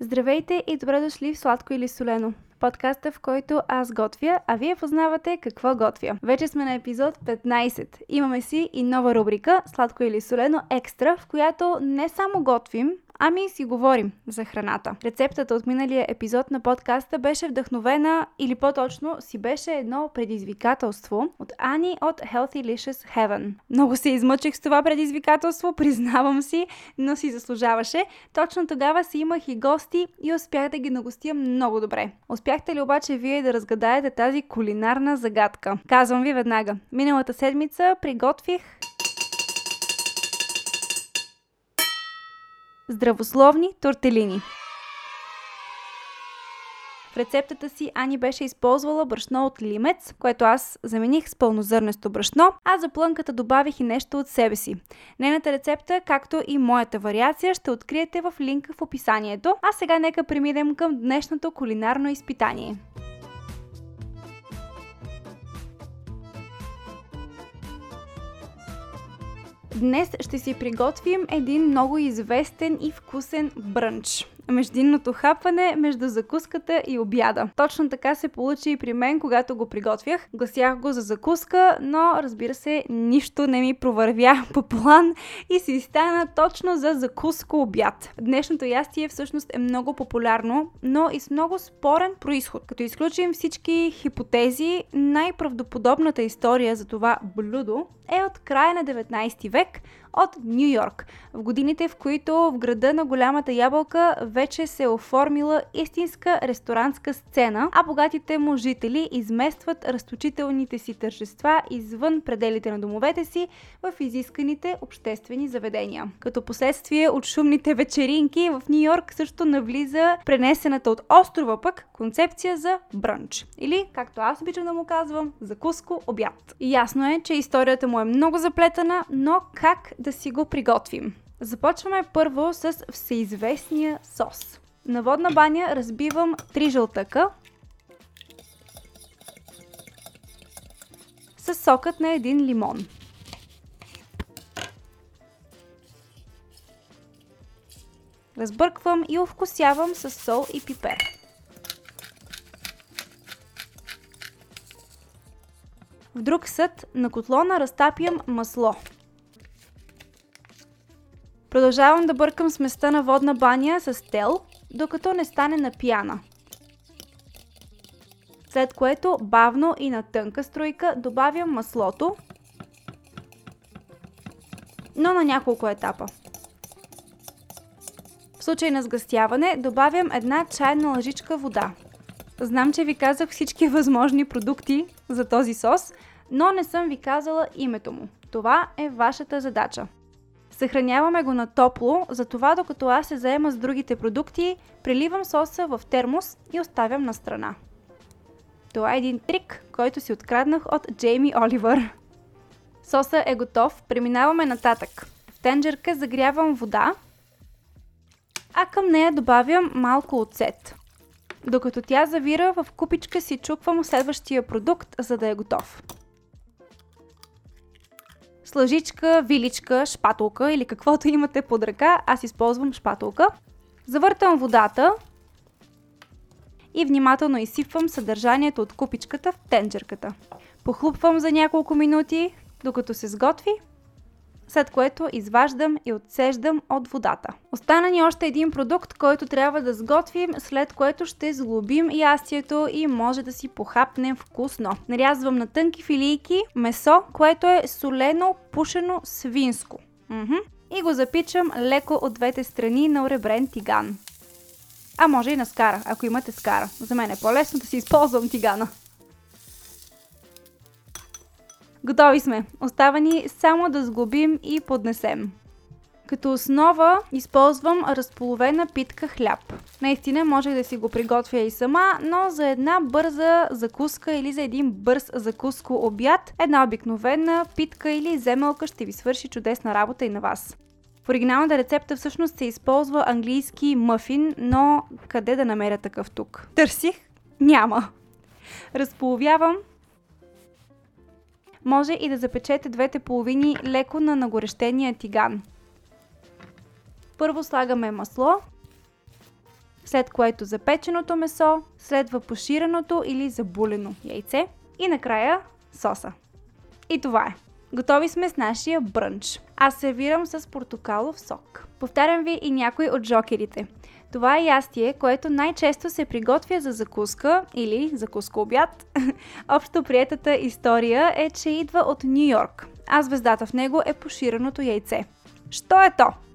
Здравейте и добре дошли в Сладко или Солено. Подкаста, в който аз готвя, а вие познавате какво готвя. Вече сме на епизод 15. Имаме си и нова рубрика Сладко или Солено Екстра, в която не само готвим, Ами си говорим за храната. Рецептата от миналия епизод на подкаста беше вдъхновена, или по-точно си беше едно предизвикателство от Ани от Healthy Licious Heaven. Много се измъчих с това предизвикателство, признавам си, но си заслужаваше. Точно тогава си имах и гости и успях да ги нагостя много добре. Успяхте ли обаче вие да разгадаете тази кулинарна загадка? Казвам ви веднага. Миналата седмица приготвих Здравословни тортелини. В рецептата си Ани беше използвала брашно от лимец, което аз замених с пълнозърнесто брашно, а за плънката добавих и нещо от себе си. Нейната рецепта, както и моята вариация, ще откриете в линка в описанието. А сега нека преминем към днешното кулинарно изпитание. Днес ще си приготвим един много известен и вкусен брънч междинното хапване между закуската и обяда. Точно така се получи и при мен, когато го приготвях. Гласях го за закуска, но разбира се, нищо не ми провървя по план и си стана точно за закуска обяд. Днешното ястие всъщност е много популярно, но и с много спорен происход. Като изключим всички хипотези, най-правдоподобната история за това блюдо е от края на 19 век, от Нью Йорк, в годините в които в града на голямата ябълка вече се е оформила истинска ресторантска сцена, а богатите му жители изместват разточителните си тържества извън пределите на домовете си в изисканите обществени заведения. Като последствие от шумните вечеринки в Нью Йорк също навлиза пренесената от острова пък концепция за брънч. Или, както аз обичам да му казвам, закуско обяд. Ясно е, че историята му е много заплетена, но как да си го приготвим? Започваме първо с всеизвестния сос. На водна баня разбивам 3 жълтъка с сокът на един лимон. Разбърквам и овкусявам с сол и пипер. В друг съд на котлона разтапям масло. Продължавам да бъркам сместа на водна баня с тел, докато не стане на пяна. След което бавно и на тънка струйка добавям маслото, но на няколко етапа. В случай на сгъстяване добавям една чайна лъжичка вода. Знам, че ви казах всички възможни продукти за този сос, но не съм ви казала името му. Това е вашата задача. Съхраняваме го на топло, затова докато аз се заема с другите продукти, приливам соса в термос и оставям на страна. Това е един трик, който си откраднах от Джейми Оливър. Соса е готов, преминаваме нататък. В тенджерка загрявам вода, а към нея добавям малко оцет. Докато тя завира, в купичка си чупвам следващия продукт, за да е готов лъжичка, виличка, шпатулка или каквото имате под ръка, аз използвам шпатулка. Завъртам водата и внимателно изсипвам съдържанието от купичката в тенджерката. Похлупвам за няколко минути, докато се сготви след което изваждам и отсеждам от водата. Остана ни още един продукт, който трябва да сготвим, след което ще сглобим ястието и може да си похапнем вкусно. Нарязвам на тънки филийки месо, което е солено, пушено свинско. Мхм. И го запичам леко от двете страни на оребрен тиган. А може и на скара, ако имате скара. За мен е по-лесно да си използвам тигана. Готови сме. Остава ни само да сглобим и поднесем. Като основа използвам разполовена питка хляб. Наистина може да си го приготвя и сама, но за една бърза закуска или за един бърз закуско обяд, една обикновена питка или земелка ще ви свърши чудесна работа и на вас. В оригиналната рецепта всъщност се използва английски мъфин, но къде да намеря такъв тук? Търсих? Няма. Разполовявам може и да запечете двете половини леко на нагорещения тиган. Първо слагаме масло, след което запеченото месо, следва поширеното или забулено яйце и накрая соса. И това е. Готови сме с нашия брънч. Аз сервирам с портокалов сок. Повтарям ви и някой от жокерите. Това е ястие, което най-често се приготвя за закуска или закуска обяд. Общо приетата история е, че идва от Нью Йорк, а звездата в него е поширеното яйце. Що е то?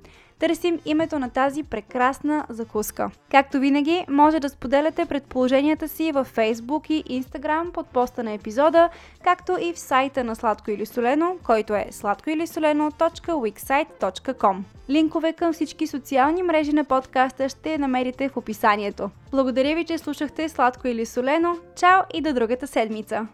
Търсим името на тази прекрасна закуска. Както винаги, може да споделяте предположенията си във Facebook и Instagram под поста на епизода, както и в сайта на Сладко или Солено, който е sladkoilisoleno.wixsite.com. Линкове към всички социални мрежи на подкаста ще намерите в описанието. Благодаря ви, че слушахте Сладко или Солено. Чао и до другата седмица!